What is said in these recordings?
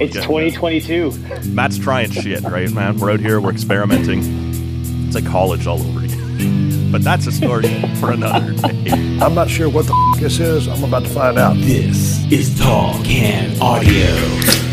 It's 2022. Matt's trying shit, right, man? We're out here, we're experimenting. It's like college all over again. but that's a story for another day. I'm not sure what the f- this is. I'm about to find out. This is Tall Can Audio.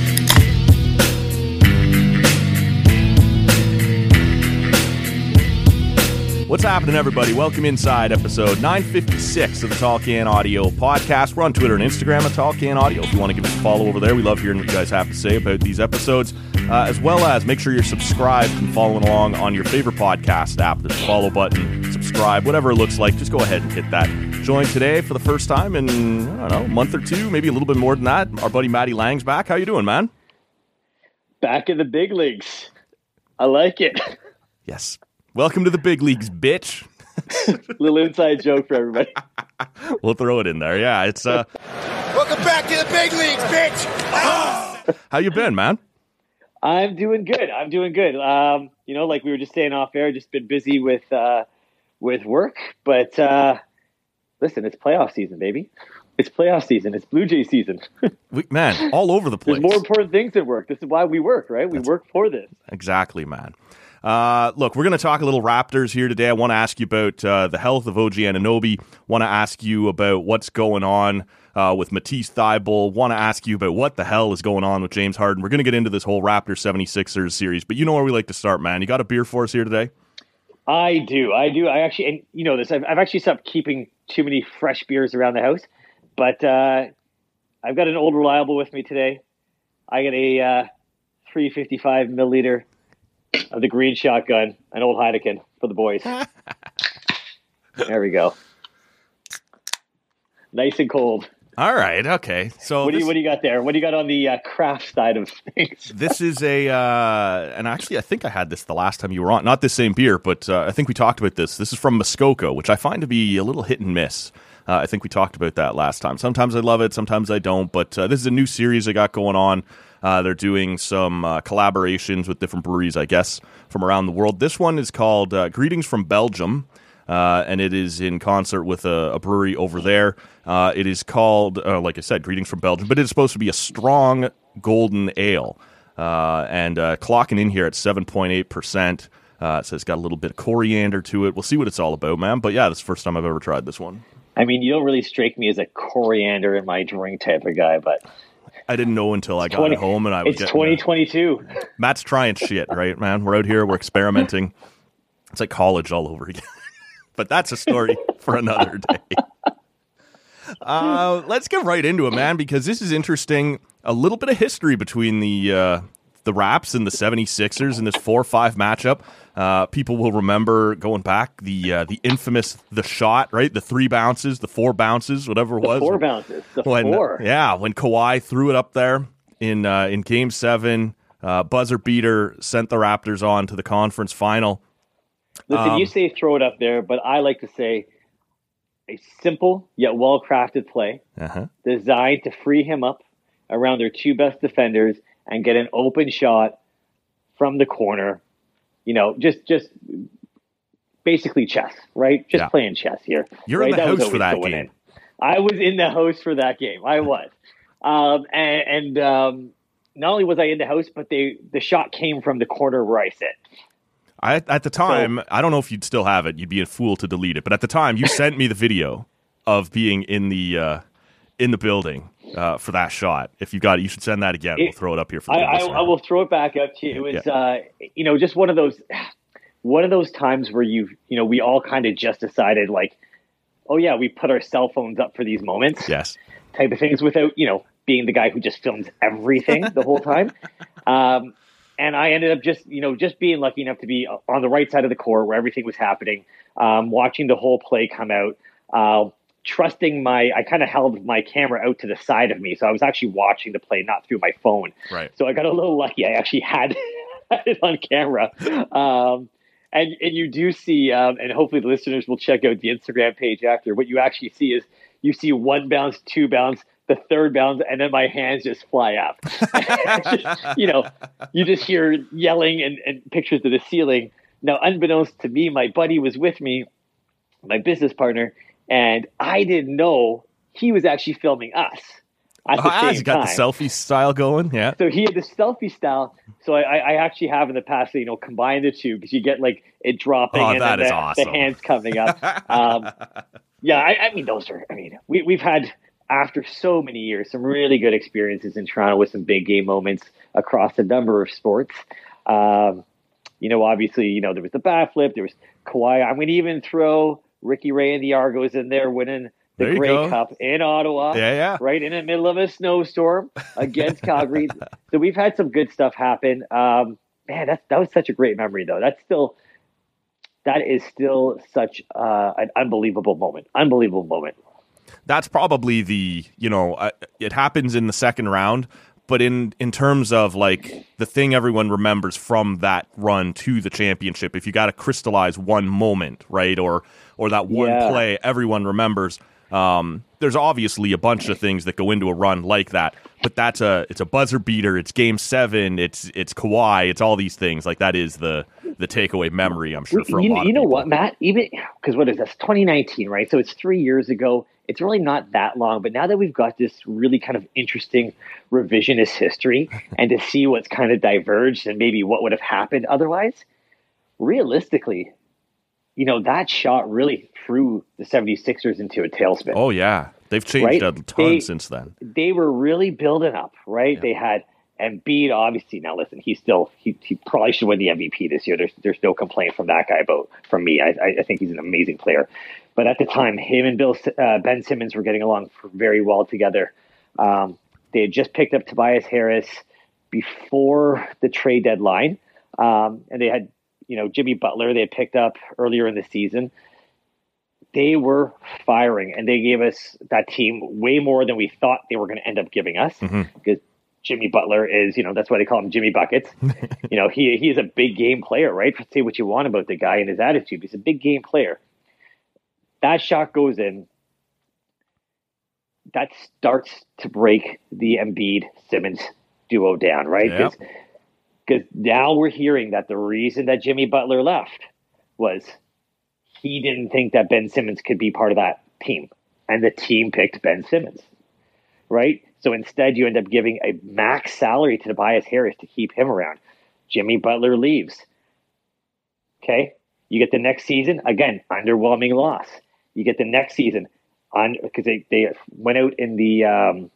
What's happening, everybody? Welcome inside episode 956 of the Tall Can Audio podcast. We're on Twitter and Instagram at Tall Can Audio. If you want to give us a follow over there, we love hearing what you guys have to say about these episodes, uh, as well as make sure you're subscribed and following along on your favorite podcast app. There's a follow button, subscribe, whatever it looks like. Just go ahead and hit that. Join today for the first time in, I don't know, a month or two, maybe a little bit more than that. Our buddy Matty Lang's back. How you doing, man? Back in the big leagues. I like it. Yes. Welcome to the big leagues, bitch. Little inside joke for everybody. We'll throw it in there. Yeah, it's uh Welcome back to the big leagues, bitch. how you been, man? I'm doing good. I'm doing good. Um, you know, like we were just saying off air, just been busy with uh, with work. But uh, listen, it's playoff season, baby. It's playoff season. It's Blue Jay season. We, man, all over the place. There's more important things than work. This is why we work, right? We work for this. Exactly, man. Uh, look, we're going to talk a little Raptors here today. I want to ask you about uh, the health of OG Anunoby. Want to ask you about what's going on uh, with Matisse Thybulle. Want to ask you about what the hell is going on with James Harden. We're going to get into this whole Raptors 76ers series, but you know where we like to start, man. You got a beer for us here today? I do. I do. I actually, and you know this. I've, I've actually stopped keeping too many fresh beers around the house, but uh, I've got an old reliable with me today. I got a uh, 355 milliliter of the green shotgun, an old Heineken for the boys. there we go. Nice and cold. All right, okay. So What do this, you What do you got there? What do you got on the uh, craft side of things? this is a, uh, and actually, I think I had this the last time you were on. Not this same beer, but uh, I think we talked about this. This is from Muskoka, which I find to be a little hit and miss. Uh, I think we talked about that last time. Sometimes I love it, sometimes I don't. But uh, this is a new series I got going on. Uh, they're doing some uh, collaborations with different breweries, I guess, from around the world. This one is called uh, Greetings from Belgium, uh, and it is in concert with a, a brewery over there. Uh, it is called, uh, like I said, Greetings from Belgium, but it is supposed to be a strong golden ale. And clocking in here at 7.8%. Uh, says it's got a little bit of coriander to it. We'll see what it's all about, man. But yeah, this is the first time I've ever tried this one. I mean, you don't really strike me as a coriander in my drink type of guy, but I didn't know until I got 20 home and I was it's uh, 2022. Matt's trying shit, right, man? We're out here, we're experimenting. It's like college all over again. but that's a story for another day. Uh, let's get right into it, man, because this is interesting. A little bit of history between the uh, the Raps and the 76ers in this 4-5 matchup. Uh, people will remember going back the uh, the infamous the shot, right? The three bounces, the four bounces, whatever it was. Four bounces. The when, four. Yeah, when Kawhi threw it up there in uh, in Game Seven, uh, buzzer beater sent the Raptors on to the conference final. Listen, Um, you say throw it up there, but I like to say a simple yet well crafted play Uh-huh. designed to free him up around their two best defenders and get an open shot from the corner. You know, just just basically chess, right? Just Yeah. playing chess here. You're in right? the was house for that game. in. I was in the house for that game. I was, um, and, and um, not only was I in the house, but they the shot came from the corner where I sit. I, at the time, I don't know if you'd still have it. You'd be a fool to delete it. But at the time, you sent me the video of being in the uh, in the building uh, for that shot. If you got it, you should send that again. It- we'll throw it up here for I, the I, listener. I will throw it back up to you. It was, uh, you know, just one of those, one of those times where you, you know, we all kind of just decided like, oh yeah, we put our cell phones up for these moments, Yes. type of things, without you know being the guy who just films everything the whole time. Um, and I ended up just, you know, just being lucky enough to be on the right side of the court where everything was happening, um, watching the whole play come out. Uh, trusting my I kind of held my camera out to the side of me so I was actually watching the play not through my phone Right. so I got a little lucky. I actually had, had it on camera. Um, and, and you do see, um, and hopefully the listeners will check out the Instagram page after. What you actually see is you see one bounce, two bounce, the third bounce, and then my hands just fly up. Just, you know, you just hear yelling and, and pictures to the ceiling. Now, unbeknownst to me, my buddy was with me, my business partner, and I didn't know he was actually filming us. At the Ah, same got the selfie style going. Yeah. so he had the selfie style. So I, I actually have in the past, you know, combined the two because you get like it dropping Oh, and that then is the, awesome. the hands coming up. Um, yeah, I, I mean, those are. I mean, we we've had after so many years some really good experiences in Toronto with some big game moments across a number of sports. Um, you know, obviously, you know there was the bat flip, there was Kawhi. I'm going to even throw Ricky Ray and the Argos in there winning the There Grey go. Cup in Ottawa Yeah, yeah. right in the middle of a snowstorm against Calgary. so we've had some good stuff happen. Um, man, that that was such a great memory, though. That's still that is still such uh, an unbelievable moment. Unbelievable moment. that's probably the you know uh, it happens in the second round but in in terms of like the thing everyone remembers from that run to the championship if you got to crystallize one moment right or or that one Yeah. play everyone remembers um, there's obviously a bunch of things that go into a run like that but that's a it's a buzzer beater it's game 7 it's it's Kawhi it's all these things like that is the the takeaway memory I'm sure for a you, lot you know people. what, Matt? Even because what is this? 2019, right? So it's three years ago. It's really not that long, but now that we've got this really kind of interesting revisionist history, and to see what's kind of diverged and maybe what would have happened otherwise, realistically, you know that shot really threw the 76ers into a tailspin. oh yeah they've changed Right? a ton They- since then they were really building up, right? They had Embiid, obviously. Now, listen, he's still he, he probably should win the MVP this year. There's there's no complaint from that guy about from me. I I, I think he's an amazing player. But at the time, him and Bill uh, Ben Simmons were getting along very well together. Um, they had just picked up Tobias Harris before the trade deadline, um, and they had you know Jimmy Butler. They had picked up earlier in the season they were firing and they gave us that team way more than we thought they were going to end up giving us mm-hmm. because Jimmy Butler is, you know, that's why they call him Jimmy Buckets. you know, he he is a big game player, right? Say what you want about the guy and his attitude. He's a big game player. That shot goes in. That starts to break the Embiid Simmons duo down, right? Yep. Because now we're hearing that the reason that Jimmy Butler left was he didn't think that Ben Simmons could be part of that team. And the team picked Ben Simmons, right? So instead, you end up giving a max salary to Tobias Harris to keep him around. Jimmy Butler leaves. Okay. You get the next season, again, underwhelming loss. You get the next season because they, they went out in the um,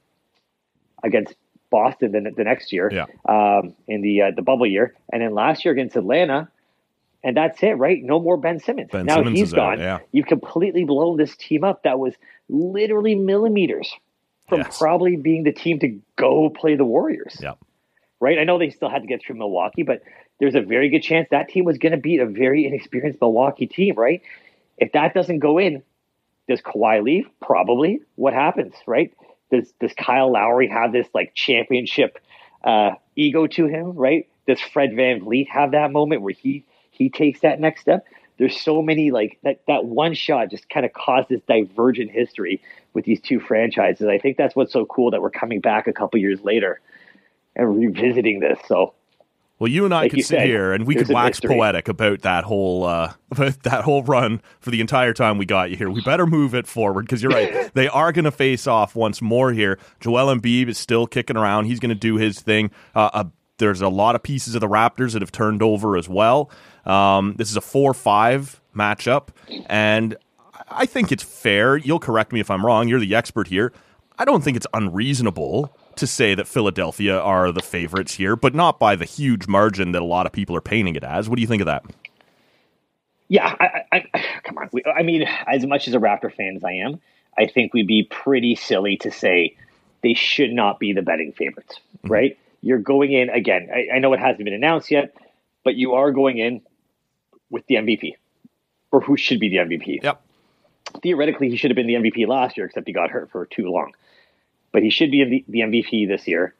against Boston the, the next year Yeah. um, in the uh, the bubble year, and then last year against Atlanta, and that's it, right? No more Ben Simmons. Ben now Simmons he's is out, gone. yeah. You've completely blown this team up. That was literally millimeters from Yes. probably being the team to go play the Warriors. Yeah. Right. I know they still had to get through Milwaukee, but there's a very good chance that team was going to beat a very inexperienced Milwaukee team. Right. If that doesn't go in, does Kawhi leave? Probably. What happens? Right. Does Does Kyle Lowry have this like championship uh, ego to him? Right. Does Fred VanVleet have that moment where he he takes that next step? There's so many like that. That one shot just kind of caused this divergent history with these two franchises. I think that's what's so cool that we're coming back a couple years later and revisiting this. So Well, you and I Like could sit said, here and we could wax mystery. poetic about that whole uh, about that whole run for the entire time we got you here. We better move it forward because you're right. they are going to face off once more here. Joel Embiid is still kicking around. He's going to do his thing. Uh, uh, there's a lot of pieces of the Raptors that have turned over as well. Um, this is a four-five matchup, and I think it's fair. You'll correct me if I'm wrong. You're the expert here. I don't think it's unreasonable to say that Philadelphia are the favorites here, but not by the huge margin that a lot of people are painting it as. What do you think of that? Yeah, I, I, I come on. We, I mean, as much as a Raptor fan as I am, I think we'd be pretty silly to say they should not be the betting favorites, mm-hmm. right? You're going in again. I, I know it hasn't been announced yet, but you are going in with the MVP, or who should be the MVP. Yep. Theoretically, he should have been the MVP last year, except he got hurt for too long. But he should be the MVP this year,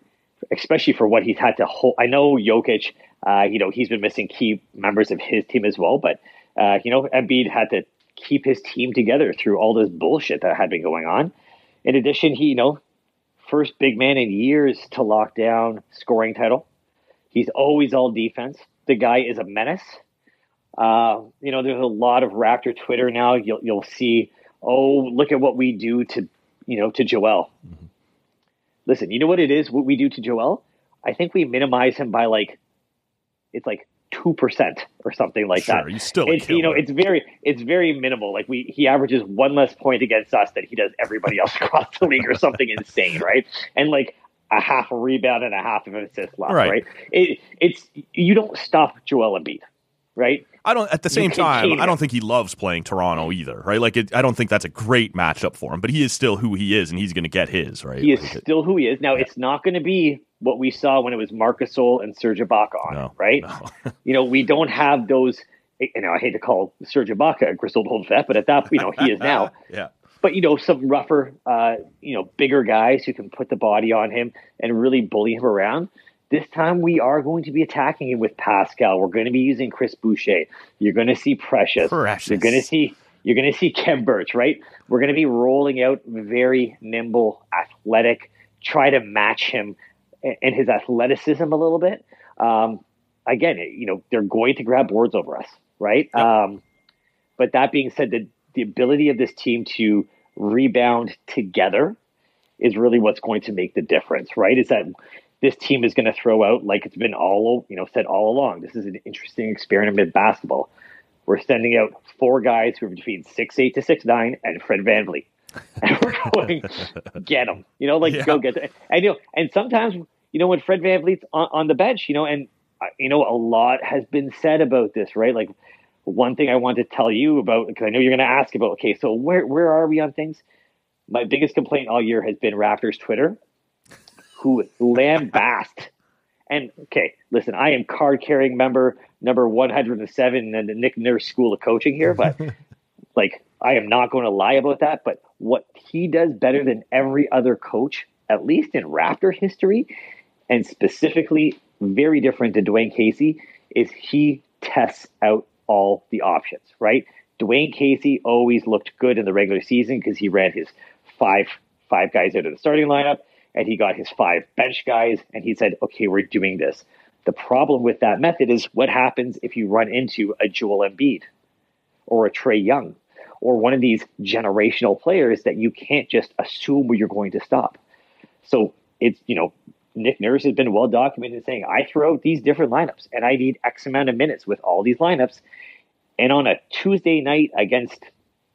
especially for what he's had to hold. I know Jokic, uh, you know, he's been missing key members of his team as well, but uh, you know, Embiid had to keep his team together through all this bullshit that had been going on. In addition, he, you know, first big man in years to lock down scoring title. He's always all defense. The guy is a menace. Uh, you know, there's a lot of Raptor Twitter now. You'll you'll see, oh, look at what we do to, you know, to Joel. Mm-hmm. Listen, you know what it is? What we do to Joel? I think we minimize him by like, it's like two percent or something like sure, that. He's still it's, you know, it's very it's very minimal. Like we he averages one less point against us than he does everybody else across the league or something insane, right? And like a half a rebound and a half of an assist loss, right? right? It, it's you don't stop Joel Embiid, right? I don't. At the same time, I don't think he loves playing Toronto either, right? Like, it, I don't think that's a great matchup for him. But he is still who he is, and he's going to get his, right? He is like, still who he is. Now, yeah. it's not going to be what we saw when it was Marcus Gasol and Serge Ibaka on, no, right? No. you know, we don't have those. You know, I hate to call Serge Ibaka a grizzled old vet, but at that, you know, he is now. yeah. But you know, some rougher, uh, you know, bigger guys who can put the body on him and really bully him around. This time we are going to be attacking him with Pascal. We're going to be using Chris Boucher. You're going to see Precious. Precious. You're going to see you're going to see Khem Birch, right? We're going to be rolling out very nimble, athletic, try to match him and his athleticism a little bit. Um, again, you know, they're going to grab boards over us, right? Yep. Um, but that being said, the, the ability of this team to rebound together is really what's going to make the difference, right? Is that this team is going to throw out like it's been all you know said all along. This is an interesting experiment in basketball. We're sending out four guys who are between six eight to six nine and Fred Van VanVleet, and we're going get them. You know, like yeah. go get them. And you know, and sometimes you know when Fred VanVleet's on, on the bench, you know, and uh, you know a lot has been said about this, right? Like one thing I want to tell you about because I know you're going to ask about. Okay, so where where are we on things? My biggest complaint all year has been Raptors Twitter who lambast. And okay, listen, I am card carrying member number 107 in the Nick Nurse School of Coaching here, but like I am not going to lie about that. But what he does better than every other coach, at least in Raptor history, and specifically very different to Dwane Casey, is he tests out all the options, right? Dwane Casey always looked good in the regular season because he ran his five five guys out of the starting lineup and he got his five bench guys and he said, okay, we're doing this. The problem with that method is what happens if you run into a Joel Embiid or a Trae Young or one of these generational players that you can't just assume where you're going to stop. So it's, you know, Nick Nurse has been well documented saying, I throw out these different lineups and I need X amount of minutes with all these lineups. And on a Tuesday night against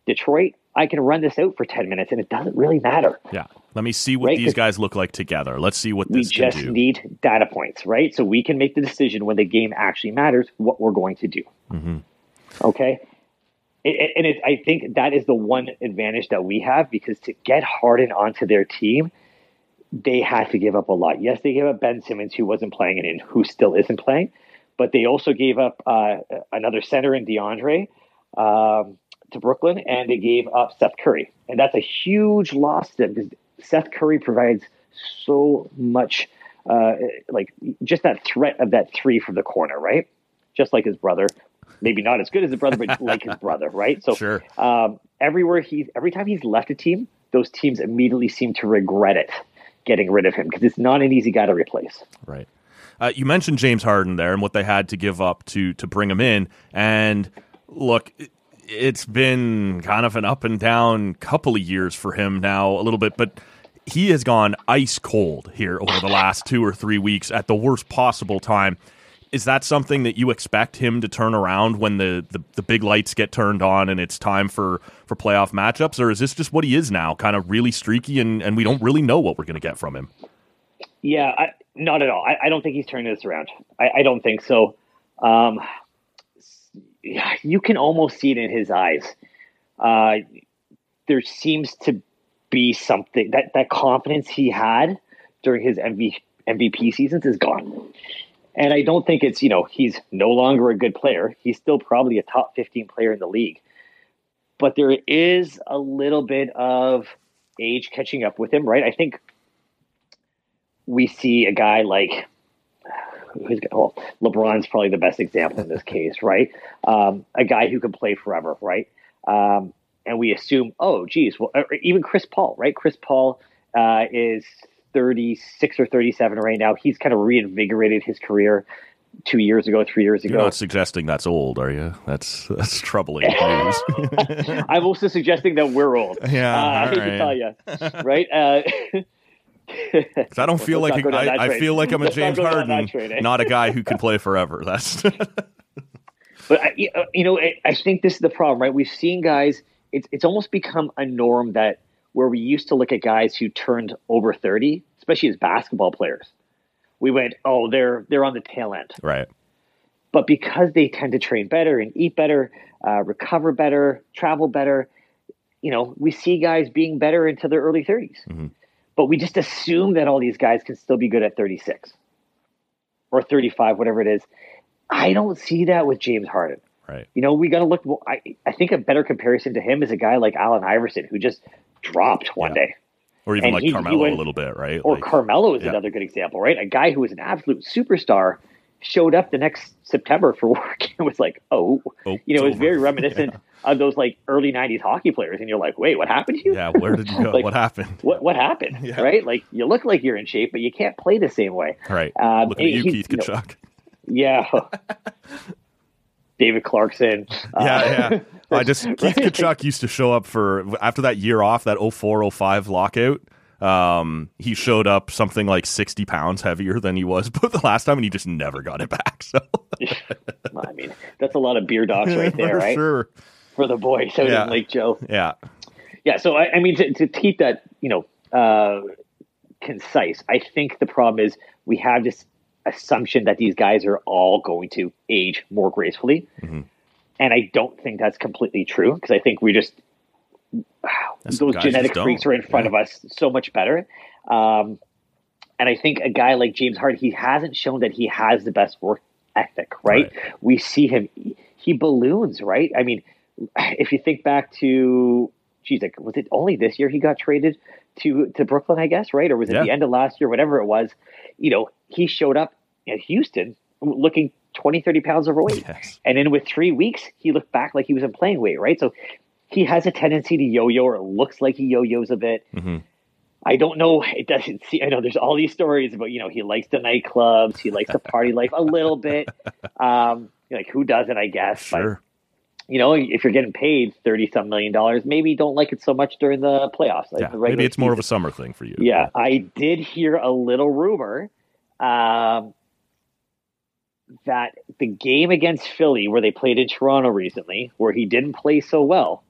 Detroit, I can run this out for 10 minutes and it doesn't really matter. Yeah. Let me see what right? these guys look like together. Let's see what this. we just need data points, right? So we can make the decision when the game actually matters what we're going to do. Mm-hmm. Okay. and it, I think that is the one advantage that we have because to get Harden onto their team, they had to give up a lot. Yes, they gave up Ben Simmons, who wasn't playing and who still isn't playing, but they also gave up uh, another center in DeAndre. Um, to Brooklyn, and they gave up Seth Curry, and that's a huge loss to them because Seth Curry provides so much, uh, like just that threat of that three from the corner, right? Just like his brother, maybe not as good as his brother, but like his brother, right? So sure. um, everywhere he's every time he's left a team, those teams immediately seem to regret it getting rid of him because it's not an easy guy to replace. Right. Uh, you mentioned James Harden there and what they had to give up to to bring him in, and look, it's been kind of an up and down couple of years for him now, a little bit, but he has gone ice cold here over the last two or three weeks at the worst possible time. is that something that you expect him to turn around when the, the, the big lights get turned on and it's time for, for playoff matchups? Or is this just what he is now, kind of really streaky and, and we don't really know what we're going to get from him? Yeah, I, not at all. I, I, don't think he's turning this around. I, I don't think so. Um, you can almost see it in his eyes. Uh, there seems to be something that, that confidence he had during his MV, MVP seasons is gone. And I don't think it's, you know, he's no longer a good player. He's still probably a top 15 player in the league. But there is a little bit of age catching up with him, right? I think we see a guy like who's well, LeBron's probably the best example in this case, right? Um, a guy who can play forever, right? Um, and we assume, oh, geez, well, even Chris Paul, right? Chris Paul uh, is 36 or 37 right now. He's kind of reinvigorated his career two years ago, three years ago. You're not suggesting that's old, are you? That's that's troubling news. I'm also suggesting that we're old. Yeah, uh, I hate right. to tell you, right? Uh, Because I don't feel like I, I, feel like I'm a Let's James not Harden, train, eh? not a guy who can play forever. That's But I, you know, I think this is the problem, right? We've seen guys. It's it's almost become a norm that where we used to look at guys who turned over thirty, especially as basketball players, we went, oh, they're they're on the tail end. right. But because they tend to train better and eat better, uh, recover better, travel better, you know, we see guys being better into their early 30s. But we just assume that all these guys can still be good at 36 or 35, whatever it is. I don't see that with James Harden. Right. You know, we got to look. well, I, I think a better comparison to him is a guy like Allen Iverson who just dropped one Yeah. day. Or even And like he- he Carmelo went- a little bit, right? Or Like, Carmelo is yeah. another good example, right? A guy who was an absolute superstar showed up the next September for work and was like, oh, Oh, you know, it was it's very over. reminiscent of those like early 90s hockey players. And you're like, wait, what happened to you? yeah, where did you go? Like- what happened? What, what happened? Yeah. Right? Like, you look like you're in shape, but you can't play the same way. Right. Um, Looking at you, Keith you know, Yeah. David Clarkson. Uh, Yeah, yeah. I just Keith Right. Tkachuk used to show up for after that year off, that 0405 lockout. Um, he showed up something like 60 pounds heavier than he was but the last time, and he just never got it back. So I mean, that's a lot of beer dogs right there, for right? sure. For the boys out Yeah. in Lake Joe. Yeah. Yeah, so I, I mean, to, to keep that, you know, uh, concise, I think the problem is we have this assumption that these guys are all going to age more gracefully. Mm-hmm. And I don't think that's completely true because I think we just, Some those genetic freaks are in front Yeah. of us so much better. Um, and I think a guy like James Harden, he hasn't shown that he has the best work ethic, right? We see him, he balloons, right? I mean, if you think back to, geez, like, was it only this year he got traded to to Brooklyn, I guess, right? Or was it Yeah. the end of last year, whatever it was? You know, he showed up at Houston looking 20, 30 pounds overweight. Yes. And then with three weeks, he looked back like he was in playing weight, right? So he has a tendency to yo-yo, or it looks like he yo-yos a bit. Mhm. I don't know. It doesn't see. I know there's all these stories about you know he likes the nightclubs, he likes the party life a little bit. Um, like who doesn't? I guess. Sure. But you know, if you're getting paid thirty some million dollars, maybe you don't like it so much during the playoffs. Like Yeah. the Maybe it's more of a summer thing for you. Yeah, I did hear a little rumor um, that the game against Philly, where they played in Toronto recently, where he didn't play so well,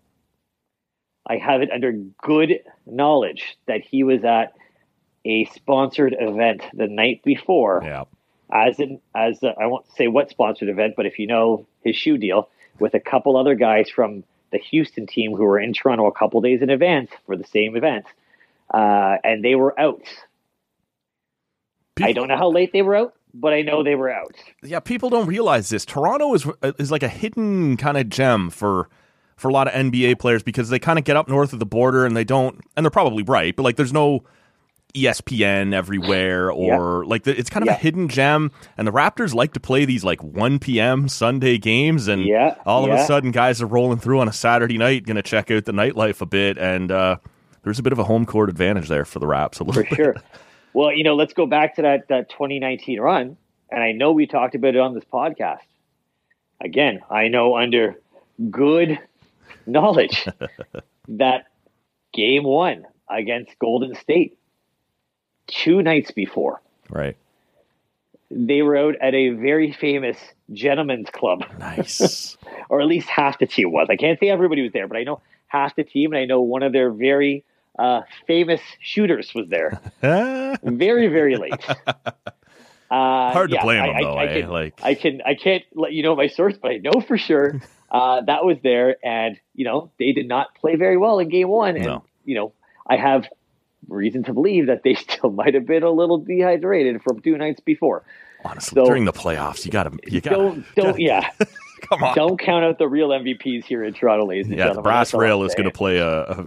I have it under good knowledge that he was at a sponsored event the night before, Yeah. as in as I I won't say what sponsored event, but if you know his shoe deal, with a couple other guys from the Houston team who were in Toronto a couple days in advance for the same event, uh, and they were out. I don't know how late they were out, but I know they were out. yeah, people don't realize this. Toronto is is like a hidden kind of gem for for a lot of NBA players because they kind of get up north of the border and they don't, and they're probably right, but like there's no ESPN everywhere or like the, it's kind of Yeah. a hidden gem. And the Raptors like to play these like 1 p.m. Sunday games, and Yeah, all of a sudden guys are rolling through on a Saturday night, going to check out the nightlife a bit, and uh, there's a bit of a home court advantage there for the Raps a little for bit. sure. Well, you know, let's go back to that that 2019 run, and I know we talked about it on this podcast. Again, I know under good knowledge that game one against Golden State, two nights before, Right. they were out at a very famous gentleman's club, Nice. or at least half the team was. I can't say everybody was there, but I know half the team, and I know one of their very uh, famous shooters was there. very, very late. Uh, Hard to yeah, blame I, him, though, I eh? can, Like- I can, I can't let you know my source, but I know for sure uh, that was there, and you know they did not play very well in game one, and No. you know I have reason to believe that they still might have been a little dehydrated from two nights before. Honestly, So- during the playoffs, you gotta, you gotta, Don't, don't, yeah, come on. don't count out the real MVPs here in Toronto, ladies and yeah, the brass rail is going to play a, a,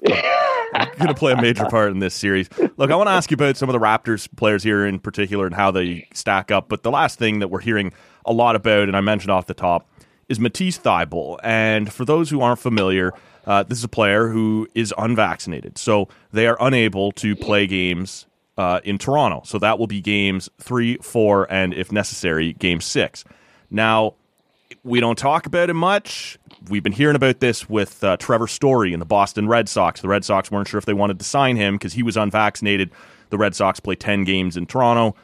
going to play a major part in this series. Look, I want to ask you about some of the Raptors players here in particular and how they stack up. But the last thing that we're hearing a lot about, and I mentioned off the top, is Matisse Thybulle. And for those who aren't familiar, uh, this is a player who is unvaccinated, so they are unable to play games uh, in Toronto. So that will be games three, four, and if necessary, game six. Now, we don't talk about it much. We've been hearing about this with uh, Trevor Story and the Boston Red Sox. The Red Sox weren't sure if they wanted to sign him because he was unvaccinated. The Red Sox play 10 games in Toronto.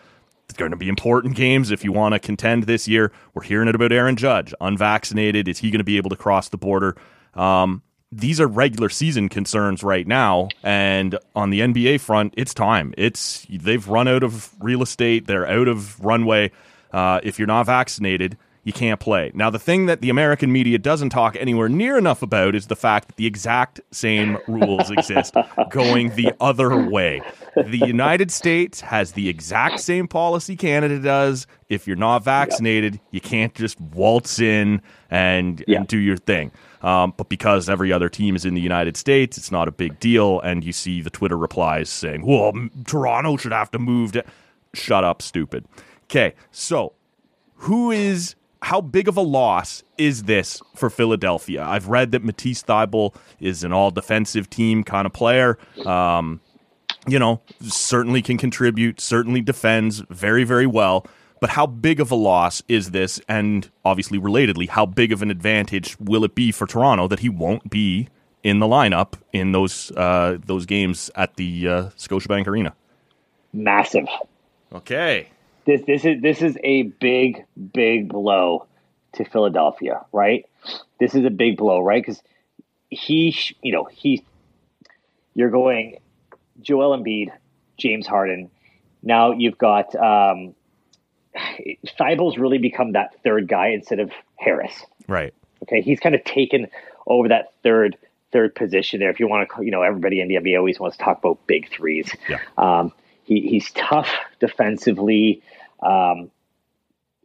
It's going to be important games if you want to contend this year. We're hearing it about Aaron Judge, unvaccinated. Is he going to be able to cross the border? Um, these are regular season concerns right now, and on the NBA front, it's time. It's they've run out of real estate. They're out of runway. Uh, if you're not vaccinated, you can't play. Now, the thing that the American media doesn't talk anywhere near enough about is the fact that the exact same rules exist going the other way. The United States has the exact same policy Canada does. If you're not vaccinated, you can't just waltz in and, Yeah. and do your thing. Um, but because every other team is in the United States, it's not a big deal. And you see the Twitter replies saying, well, Toronto should have to move to. Shut up, stupid. Okay, so who is how big of a loss is this for Philadelphia? I've read that Matisse Thybulle is an all defensive team kind of player. Um, you know, certainly can contribute, certainly defends very, very well. But how big of a loss is this? And obviously, relatedly, how big of an advantage will it be for Toronto that he won't be in the lineup in those uh, those games at the uh, Scotiabank Arena? massive. Okay. This this is this is a big big blow to Philadelphia, right? This is a big blow, right? Because he, you know, he, you're going Joel Embiid, James Harden. Now you've got um, Thybulle's really become that third guy instead of Harris. Right. Okay, he's kind of taken over that third third position there. If you want to, you know, everybody in the NBA always wants to talk about big threes. Yeah. Um, he, he's tough defensively. Um,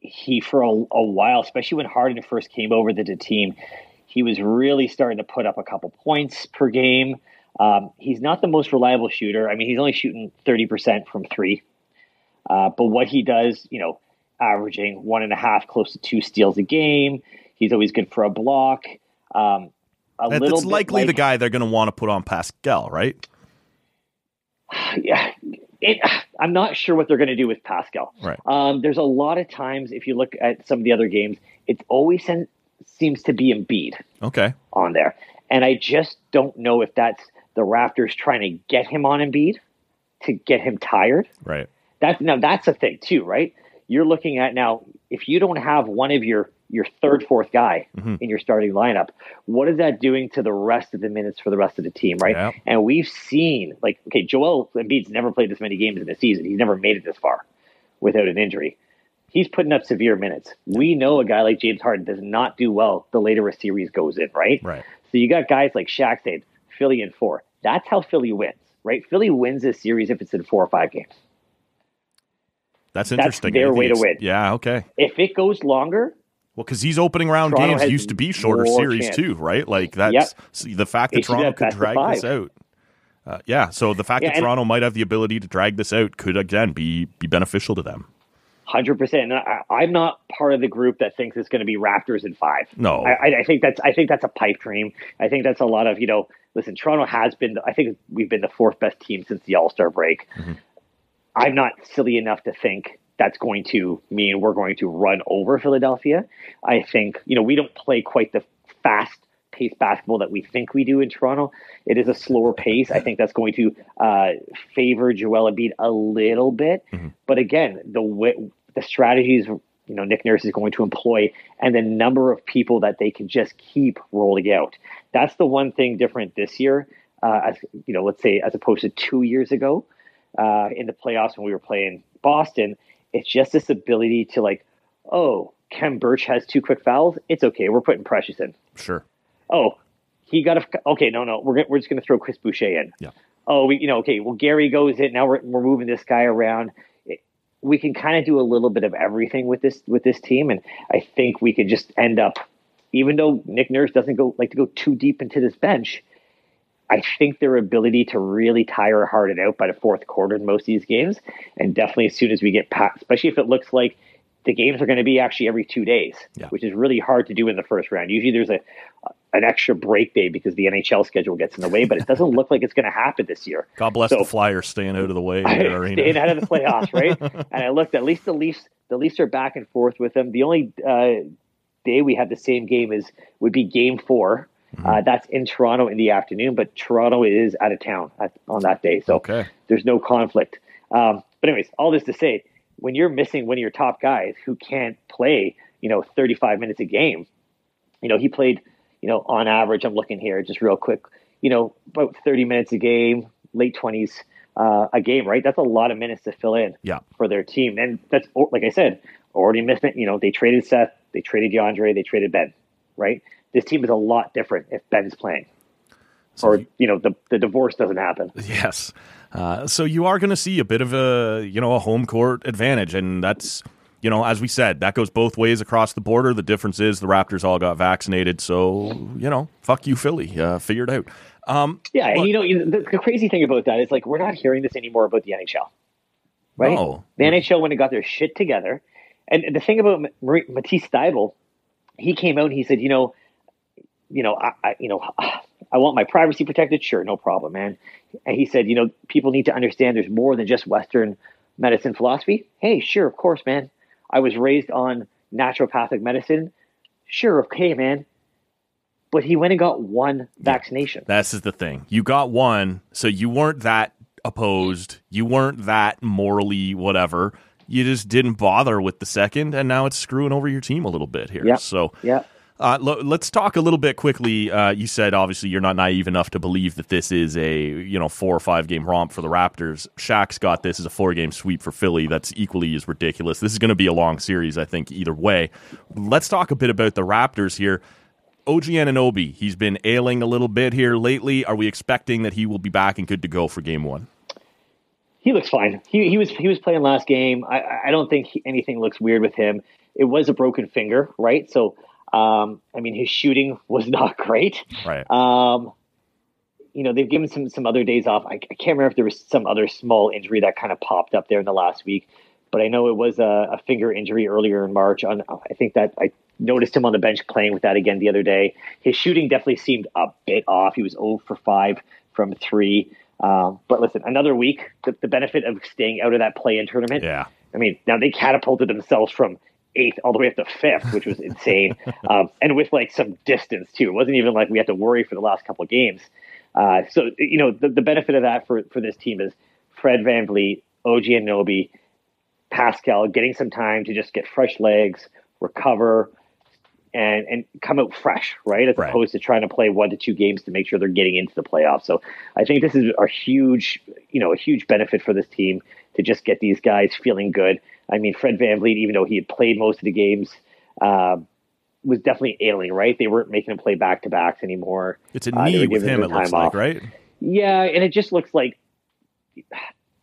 he for a, a while, especially when Harden first came over to the team, he was really starting to put up a couple points per game. Um, he's not the most reliable shooter. I mean, he's only shooting thirty percent from three. Uh, but what he does, you know, averaging one and a half, close to two steals a game. He's always good for a block. Um, a That- little That's likely like- the guy they're going to want to put on Pascal, right? yeah, it, I'm not sure what they're going to do with Pascal. Right. Um, there's a lot of times, if you look at some of the other games, it always sen- seems to be Embiid Okay. on there, and I just don't know if that's the Raptors trying to get him on Embiid to get him tired. Right. That's now that's a thing too, right? You're looking at now if you don't have one of your your third, fourth guy Mhm. in your starting lineup, what is that doing to the rest of the minutes for the rest of the team, right? Yeah. And we've seen like okay, Joel Embiid's never played this many games in a season. He's never made it this far without an injury. He's putting up severe minutes. We know a guy like James Harden does not do well the later a series goes in, right? Right. So you got guys like Shaq saying Philly in four. That's how Philly wins, right? Philly wins this series if it's in four or five games. That's That's interesting. their way to win. Yeah. Okay. If it goes longer, Well, because these opening round Toronto games used to be shorter series chance. too, right? Like that's Yep. the fact that should Toronto could drag this out. Uh, yeah. So the fact Yeah, that Toronto might have the ability to drag this out could again be be beneficial to them. hundred percent. I'm not part of the group that thinks it's going to be Raptors in five. No. I, I- I think that's I think that's a pipe dream. I think that's a lot of you know. Listen, Toronto has been. I think we've been the fourth best team since the All Star break. Mm-hmm. I'm not silly enough to think that's going to mean we're going to run over Philadelphia. I think you know we don't play quite the fast paced basketball that we think we do in Toronto. It is a slower pace. I think that's going to uh, favor Joel Embiid a little bit. But again, the the strategies you know Nick Nurse is going to employ and the number of people that they can just keep rolling out. That's the one thing different this year, uh, as you know, let's say as opposed to two years ago uh, in the playoffs when we were playing Boston. It's just this ability to like, oh, Khem Birch has two quick fouls. It's okay. We're putting Precious in. Sure. Oh, he got a okay. No, no, we're we're just going to throw Chris Boucher in. Yeah. Oh, we you know okay. Well, Gary goes in. Now we're we're moving this guy around. It, we can kind of do a little bit of everything with this with this team, and I think we could just end up. Even though Nick Nurse doesn't go like to go too deep into this bench, I think their ability to really tire Harden out by the fourth quarter in most of these games, and definitely as soon as we get past, especially if it looks like the games are going to be actually every two days, Yeah. which is really hard to do in the first round. Usually there's a an extra break day because the NHL schedule gets in the way, but it doesn't look like it's going to happen this year. God bless So- the Flyers staying out of the way. in arena. Staying out of the playoffs, right? and I looked at least the Leafs. The Leafs are back and forth with them. The only uh, day we had the same game is would be Game 4 Mm-hmm. Uh, that's in Toronto in the afternoon, but Toronto is out of town at, on that day, so Okay. there's no conflict. Um, but anyways, all this to say, when you're missing one of your top guys who can't play, you know, 35 minutes a game, you know, he played, you know, on average, I'm looking here just real quick, you know, about 30 minutes a game, late 20s uh, a game, right? That's a lot of minutes to fill in Yeah. for their team. And that's, like I said, already missed it. You know, they traded Seth, they traded DeAndre, they traded Ben, right? This team is a lot different if Ben's playing. or, you know, the, the divorce doesn't happen. Yes. Uh, so you are going to see a bit of a you know a home court advantage, and that's you know as we said that goes both ways across the border. The difference is the Raptors all got vaccinated, so you know fuck you Philly, uh, figured out. Um, Yeah, and Look- you know the, the crazy thing about that is like we're not hearing this anymore about the NHL, right? No. The NHL when it got their shit together, and the thing about Matisse Thybulle, he came out and he said, you know, you know, I, I you know, I want my privacy protected. Sure, no problem, man. And he said, you know, people need to understand there's more than just Western medicine philosophy. Hey, sure, of course, man. I was raised on naturopathic medicine. Sure, okay, man. But he went and got one vaccination. This is the thing. You got one, so you weren't that opposed. You weren't that morally whatever. You just didn't bother with the second, and now it's screwing over your team a little bit here. Yeah. So Yeah. Uh, lo- let's talk a little bit quickly. Uh, you said obviously you're not naive enough to believe that this is a you know four or five game romp for the Raptors. Shaq's got this as a four game sweep for Philly. That's equally as ridiculous. This is going to be a long series, I think, either way. Let's talk a bit about the Raptors here. OG Anunoby, he's been ailing a little bit here lately. Are we expecting that he will be back and good to go for game one? He looks fine. He, he was he was playing last game. I, I don't think he, anything looks weird with him. It was a broken finger, right? So, um, I mean, his shooting was not great. Right. Um, you know, they've given some some other days off. I, I can't remember if there was some other small injury that kind of popped up there in the last week, but I know it was a, a finger injury earlier in March. On I think that I noticed him on the bench playing with that again the other day. His shooting definitely seemed a bit off. He was 0 for 5 from three. Um, but listen, another week, the, the benefit of staying out of that play-in tournament. Yeah. I mean, now they catapulted themselves from eighth all the way up to fifth, which was insane, um, and with like some distance too. It wasn't even like we had to worry for the last couple of games. Uh, so you know, the, the benefit of that for for this team is Fred VanVleet, OG Anunoby, Pascal getting some time to just get fresh legs, recover, and and come out fresh, right? As Right. opposed to trying to play one to two games to make sure they're getting into the playoffs. So I think this is a huge, you know, a huge benefit for this team to just get these guys feeling good. I mean, Fred VanVleet, even though he had played most of the games, um, was definitely ailing, right? They weren't making him play back to backs anymore. It's a Uh, knee were with him, him it looks time like, off. right? Yeah, and it just looks like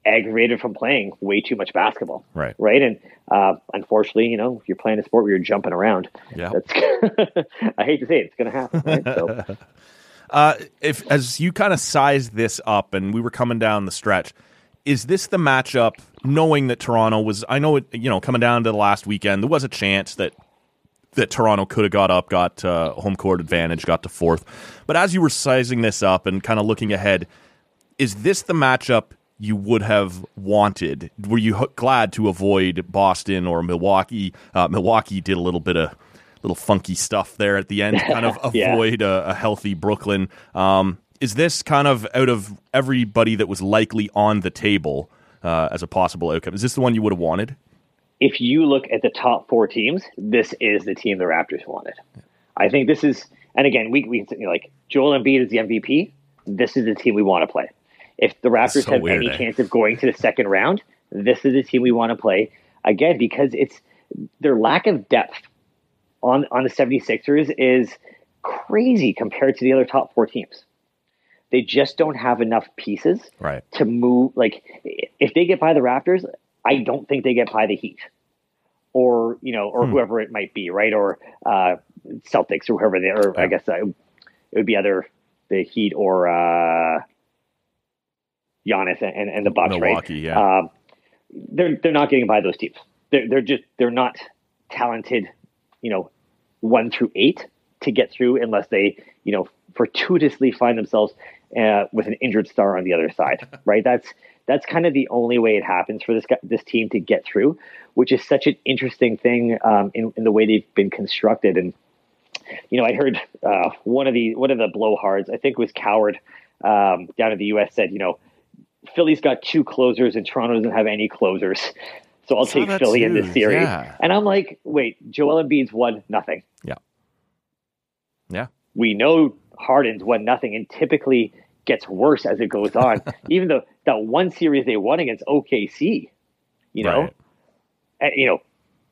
aggravated from playing way too much basketball. Right. Right. And uh, unfortunately, you know, if you're playing a sport where you're jumping around, Yeah. I hate to say it, it's going to happen. Right? So Uh, if as you kind of sized this up, and we were coming down the stretch, is this the matchup? Knowing that Toronto was, I know it. You know, coming down to the last weekend, there was a chance that that Toronto could have got up, got uh, home court advantage, got to fourth. But as you were sizing this up and kind of looking ahead, is this the matchup you would have wanted? Were you h- glad to avoid Boston or Milwaukee? Uh, Milwaukee did a little bit of little funky stuff there at the end, kind of Yeah. avoid a, a healthy Brooklyn. Um, is this kind of out of everybody that was likely on the table uh, as a possible outcome? Is this the one you would have wanted? if you look at the top four teams, this is the team the Raptors wanted. I think this is, and again, we we you know, like Joel Embiid is the MVP. This is the team we want to play. If the Raptors so have weird, any eh? chance of going to the second round, this is the team we want to play again because it's their lack of depth on on the 76ers is crazy compared to the other top four teams. They just don't have enough pieces Right. to move. Like if they get by the Raptors, I don't think they get by the Heat or you know or whoever it might be, right? Or uh, Celtics or whoever they or I guess uh, it would be either the Heat or uh, Giannis and, and the Bucks, Milwaukee, right? yeah. Um, they're they're not getting by those teams. They're they're just they're not talented, you know, one through eight to get through unless they you know fortuitously find themselves uh, with an injured star on the other side, right? That's that's kind of the only way it happens for this guy, this team to get through, which is such an interesting thing um, in, in the way they've been constructed. And you know, I heard uh, one of the one of the blowhards, I think it was Cowherd um, down in the U.S. said, you know, Philly's got two closers and Toronto doesn't have any closers. So I'll Saw take Philly in this series. yeah. And I'm like, wait, Joel Embiid's won nothing. Yeah. Yeah. We know Harden's won nothing and typically gets worse as it goes on. Even though that one series they won against OKC, you know, Right. and, you know,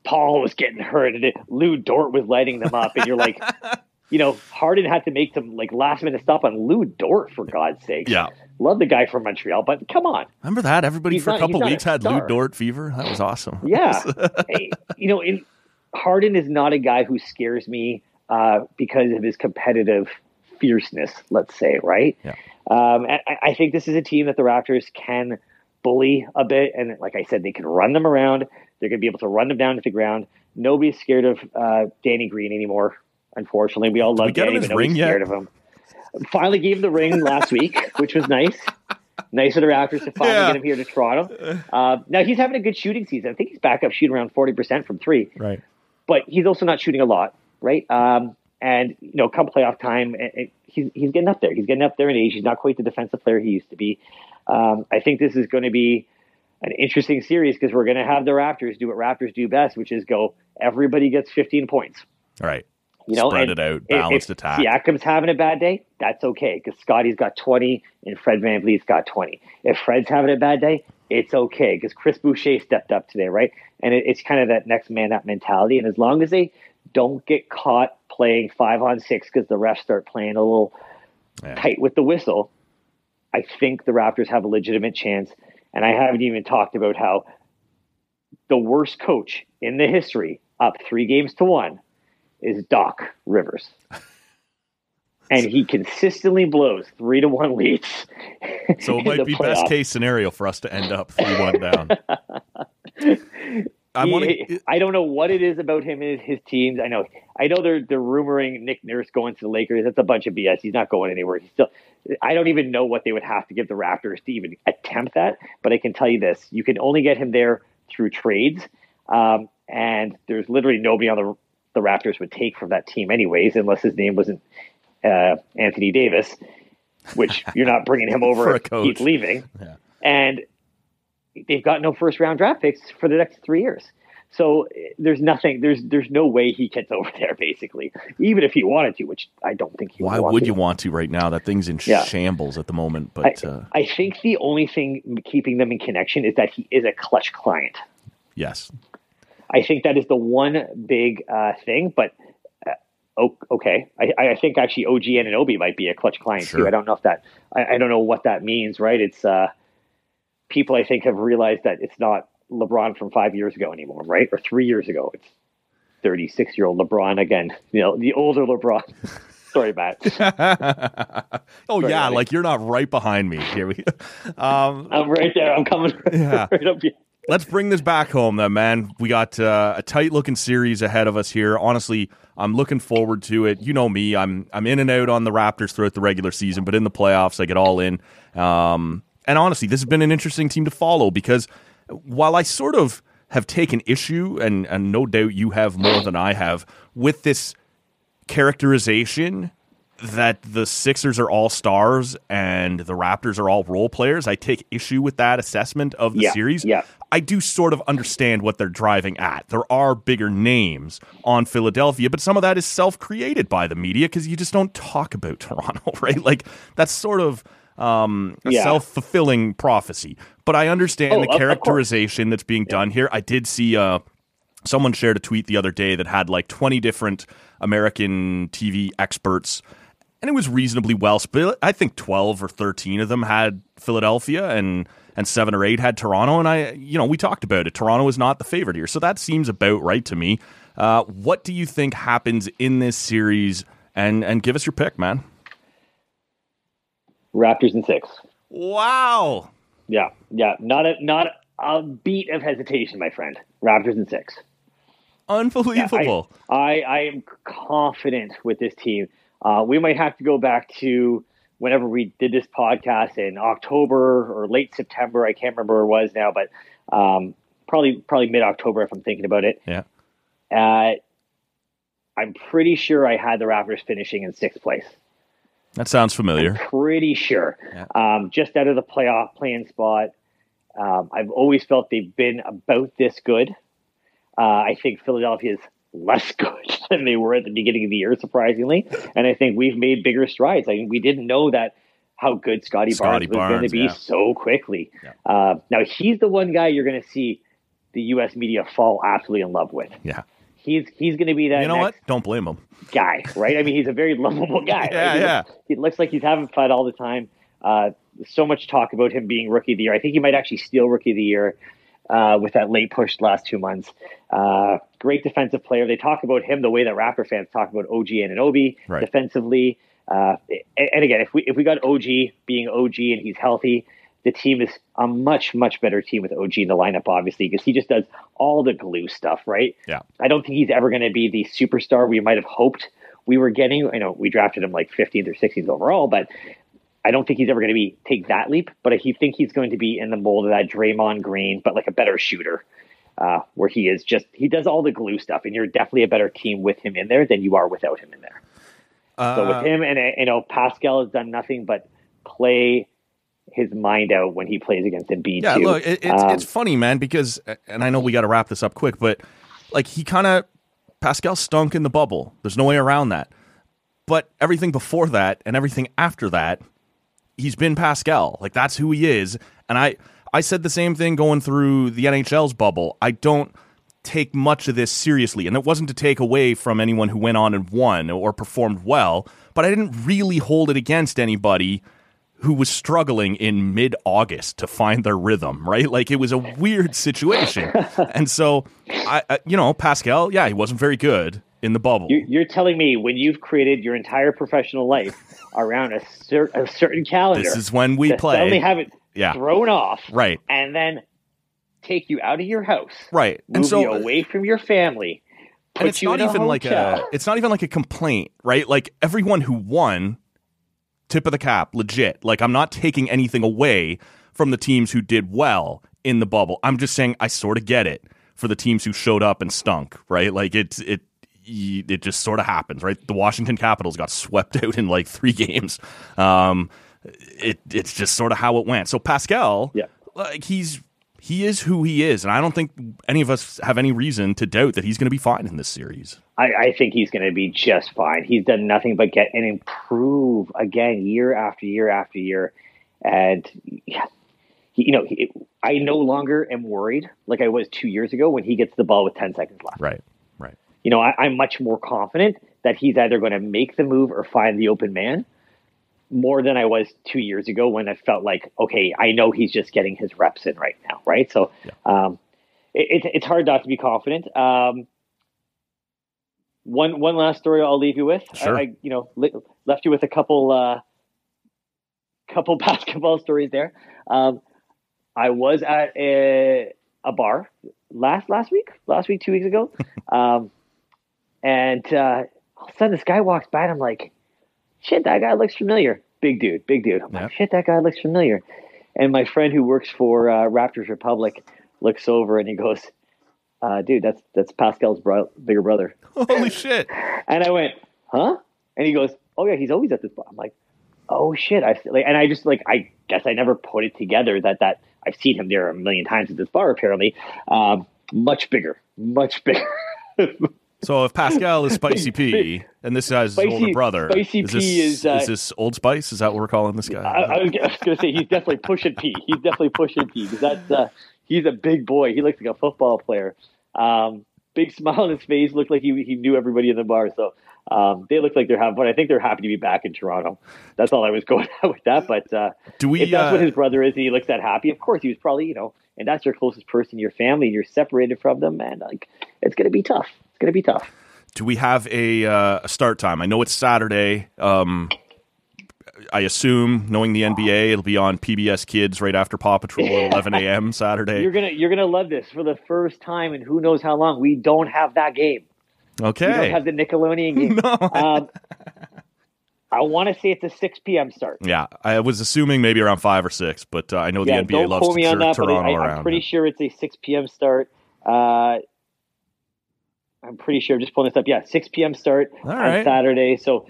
Paul was getting hurt and Lu Dort was lighting them up, and you're like, you know, Harden had to make some like last minute stop on Lu Dort for God's sake. Yeah. love the guy from Montreal, but come on, Remember that? Everybody He's for a couple not a weeks had Lu. Dort fever. That was awesome. yeah, you know, in, Harden is not a guy who scares me uh, because of his competitive fierceness. Let's say, right? Yeah. Um, and I, I think this is a team that the Raptors can bully a bit, and like I said, they can run them around. They're going to be able to run them down to the ground. Nobody's scared of uh, Danny Green anymore. Unfortunately, we all love Danny, but nobody's ring yet? of him. Finally gave him the ring last week, which was nice. Nice of the Raptors to finally Yeah. get him here to Toronto. Uh, now he's having a good shooting season. I think he's back up shooting around forty percent from three Right. but he's also not shooting a lot, right? Um, and you know, come playoff time, eh, eh, he's he's getting up there. He's getting up there in age. He's not quite the defensive player he used to be. Um, I think this is going to be an interesting series because we're going to have the Raptors do what Raptors do best, which is go everybody gets 15 points. Right. You know, Spread it out, if- balanced if attack. Siakam's having a bad day, that's okay because Scottie's got 20 and Fred VanVleet's got 20. If Fred's having a bad day, it's okay because Chris Boucher stepped up today, right? And it, it's kind of that next man up mentality. And as long as they don't get caught playing five on six because the refs start playing a little Yeah. tight with the whistle, I think the Raptors have a legitimate chance. And I haven't even talked about how the worst coach in the history, up three games to one, is Doc Rivers. And he consistently blows three to one leads. So it might be best case scenario for us to end up three one down. I want to. I don't know what it is about him and his teams. I know, I know they're they're rumoring Nick Nurse going to the Lakers. That's a bunch of BS. He's not going anywhere. He's still. I don't even know what they would have to give the Raptors to even attempt that. But I can tell you this: you can only get him there through trades, um, and there's literally nobody on the the Raptors would take from that team anyways, unless his name wasn't uh, Anthony Davis, which you're not bringing him For over. a coach. He's leaving, Yeah. and they've got no first round draft picks for the next three years. So eh, there's nothing. There's there's no way he gets over there. Basically, even if he wanted to, which I don't think he. Why would, want would you want to right now? That thing's in Yeah. shambles at the moment. I, But uh, I think the only thing keeping them in connection is that he is a Klutch client. yes, I think that is the one big uh, thing. But uh, okay, I, I think actually OG Anunoby might be a Klutch client Sure. too. I don't know if that. I, I don't know what that means. Right? It's uh, people I think have realized that it's not LeBron from five years ago anymore. Right? Or three years ago. It's thirty six year old LeBron again. You know, the older LeBron. Sorry, Matt. oh Sorry, yeah, buddy. like you're not right behind me. Here we. Um, I'm right there. I'm coming Yeah. right up here. let's bring this back home then man we got uh, a tight looking series ahead of us here honestly i'm looking forward to it you know me i'm i'm in and out on the raptors throughout the regular season but in the playoffs i get all in um, and honestly this has been an interesting team to follow because while i sort of have taken issue and and no doubt you have more than i have with this characterization that the Sixers are all stars and the Raptors are all role players. I take issue with that assessment of the Yeah, series. yeah. I do sort of understand what they're driving at. There are bigger names on Philadelphia, but some of that is self created by the media because you just don't talk about Toronto, right? Like that's sort of um, a Yeah. self fulfilling prophecy. But I understand Oh, the of- of course. characterization that's being done here. I did see uh, someone shared a tweet the other day that had like 20 different American TV experts, and it was reasonably well split. I think 12 or 13 of them had Philadelphia, and and seven or eight had Toronto. And I, you know, we talked about it. Toronto is not the favorite here, so that seems about right to me. Uh, what do you think happens in this series? And and give us your pick, man. Raptors in six. Wow. Yeah, yeah. Not a not a beat of hesitation, my friend. Raptors in six. Unbelievable. I, I am confident with this team. Uh, we might have to go back to whenever we did this podcast in October or late September. I can't remember where it was now, but um, probably probably mid October if I'm thinking about it. yeah. Uh, I'm pretty sure I had the Raptors finishing in sixth place. That sounds familiar. Pretty sure. Um, just out of the playoff playing spot. Um, I've always felt they've been about this good. Uh, I think Philadelphia is less good than they were at the beginning of the year, surprisingly. And I think we've made bigger strides. I mean, we didn't know that how good Scottie, Scottie Barnes was going to be yeah. so quickly. Uh, now he's the one guy you're going to see the U.S. media fall absolutely in love with. Yeah. He's he's going to be that You know what? Don't blame him. guy, right? I mean, he's a very lovable guy. Yeah, right? He yeah. looks- He looks like he's having fun all the time. Uh, so much talk about him being rookie of the year. I think he might actually steal rookie of the year uh, with that late push the last two months. Uh, great defensive player. They talk about him the way that Raptor fans talk about OG Anunoby Right. defensively. Uh, and, and again, if we if we got OG being OG and he's healthy, the team is a much much better team with OG in the lineup, obviously, because he just does all the glue stuff, right? Yeah. I don't think he's ever going to be the superstar we might have hoped we were getting. I know we drafted him like 15th or 16th overall, but I don't think he's ever going to be take that leap. But I he- think he's going to be in the mold of that Draymond Green, but like a better shooter, uh, where he is just he does all the glue stuff, and you're definitely a better team with him in there than you are without him in there. so Uh, with him and uh, you know Pascal has done nothing but play his mind out when he plays against Embiid. Yeah, too. look, it, it's Um, it's funny, man, because and I know we got to wrap this up quick, but like he kind of Pascal stunk in the bubble. There's no way around that. But everything before that and everything after that, he's been Pascal. Like that's who he is. And I I said the same thing going through the NHL's bubble. I don't take much of this seriously, and it wasn't to take away from anyone who went on and won or performed well, but I didn't really hold it against anybody who was struggling in mid August to find their rhythm, right? Like it was a weird situation. and so, I, I, you know, Pascal, yeah, he wasn't very good in the bubble. You're, telling me when you've created your entire professional life around a, cer- a certain calendar, This is when we play. suddenly have it Yeah. thrown off, Right. and then take you out of your house, Right. move And so, you away from your family, put and it's you not even like a it's not even like a complaint, right? Like everyone who won, tip of the cap, legit. Like I'm not taking anything away from the teams who did well in the bubble. I'm just saying I sort of get it for the teams who showed up and stunk, right? Like it's it it just sort of happens, right? The Washington Capitals got swept out in like three games. Um, it it's just sort of how it went. So Pascal, Yeah. like he's he is who he is, and I don't think any of us have any reason to doubt that he's going to be fine in this series. I, I think he's going to be just fine. He's done nothing but get and improve again year after year after year, and yeah, he, you know, he, I no longer am worried like I was two years ago when he gets the ball with ten seconds left. Right, right. You know, I, I'm much more confident that he's either going to make the move or find the open man. More than I was two years ago when I felt like, okay, I know he's just getting his reps in right now, right? So, um, it, it's it's hard not to be confident. Um, one one last story I'll leave you with. Sure. I, I you know li- left you with a couple uh, couple basketball stories there. Um, I was at a, a bar last last week, last week, two weeks ago, um, and uh, all of a sudden this guy walks by and I'm like, shit, that guy looks familiar. Big dude, big dude. I'm Yeah. like, shit, that guy looks familiar. And my friend who works for uh, Raptors Republic looks over and he goes, uh, dude, that's that's Pascal's bro- bigger brother. Holy shit! And I went, huh? And he goes, oh yeah, he's always at this bar. I'm like, oh shit. I like, and I just like, I guess I never put it together that that I've seen him there a million times at this bar. Apparently, um, much bigger, much bigger. So if Pascal is Spicy P and this guy's his older brother, Spicy is this, P is, uh, is this Old Spice? Is that what we're calling this guy? I, I was, was going to say he's definitely pushing P. He's definitely pushing P because that's uh, he's a big boy. He looks like a football player. Um, big smile on his face. Looked like he he knew everybody in the bar. So um, they look like they're having fun. I think they're happy to be back in Toronto. That's all I was going at with that. But uh, Do we? if that's uh, what his brother is, and he looks that happy, of course he was probably you know, and that's your closest person, your family, and you're separated from them, and Like it's going to be tough. Going to be tough. do we have a, uh, a start time? I know it's Saturday. Um, I assume, knowing the NBA, it'll be on PBS Kids right after Paw Patrol at 11 a.m. Saturday. You're gonna you're gonna love this for the first time in who knows how long. We don't have that game. Okay. We don't have the Nickelodeon game. um, I want to say it's a 6 p.m. start. Yeah, I was assuming maybe around five or six, but uh, I know yeah, the NBA don't loves quote to me on that, but Toronto I, around. I'm pretty sure it's a 6 p.m. start. Uh, I'm pretty sure. I'm Just pulling this up. Yeah, 6 p.m. start All on right. Saturday. So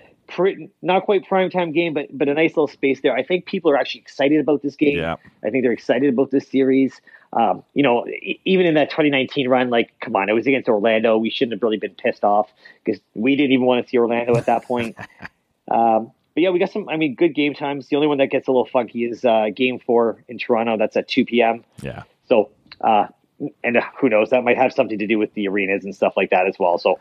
not quite prime time game, but but a nice little space there. I think people are actually excited about this game. Yeah. I think they're excited about this series. Um, you know, e- even in that 2019 run, like, come on, it was against Orlando. We shouldn't have really been pissed off because we didn't even want to see Orlando at that point. um, but yeah, we got some. I mean, good game times. The only one that gets a little funky is uh, Game Four in Toronto. That's at 2 p.m. Yeah. So, uh, and who knows? That might have something to do with the arenas and stuff like that as well. So,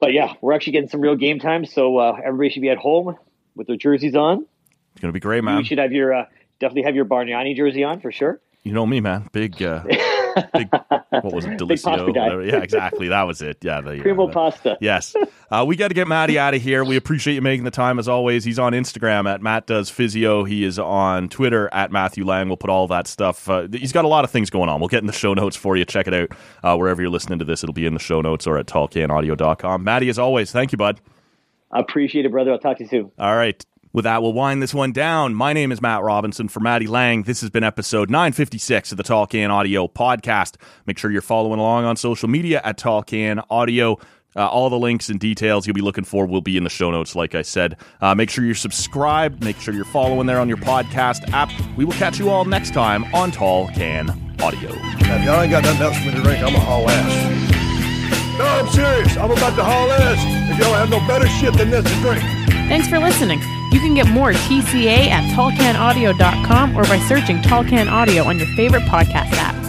but yeah, we're actually getting some real game time. So uh, everybody should be at home with their jerseys on. It's going to be great, man. You should have your uh, definitely have your Bargnani jersey on for sure. You know me, man. Big, uh, big. What was it? Delicio. pasta guy. whatever. Yeah, exactly. That was it. Yeah, the, Primo pasta. Yes. Uh, we got to get Matty out of here. We appreciate you making the time as always. He's on Instagram at Matt Does Physio. He is on Twitter at Matthew Lang. We'll put all that stuff. Uh, he's got a lot of things going on. We'll get in the show notes for you. Check it out uh, wherever you're listening to this. It'll be in the show notes or at tallcanaudio.com. Matty, as always, thank you, bud. I appreciate it, brother. I'll talk to you soon. All right. With that, we'll wind this one down. My name is Matt Robinson for Matty Lang. This has been episode 956 of the Tall Can Audio podcast. Make sure you're following along on social media at Tall Can Audio. Uh, all the links and details you'll be looking for will be in the show notes, like I said. Uh, make sure you're subscribed. Make sure you're following there on your podcast app. We will catch you all next time on Tall Can Audio. Now, if y'all ain't got nothing else for me to drink, I'm a haul ass. No, I'm serious. I'm about to haul ass if y'all have no better shit than this to drink. Thanks for listening. You can get more TCA at tallcanaudio.com or by searching Tall Can Audio on your favorite podcast app.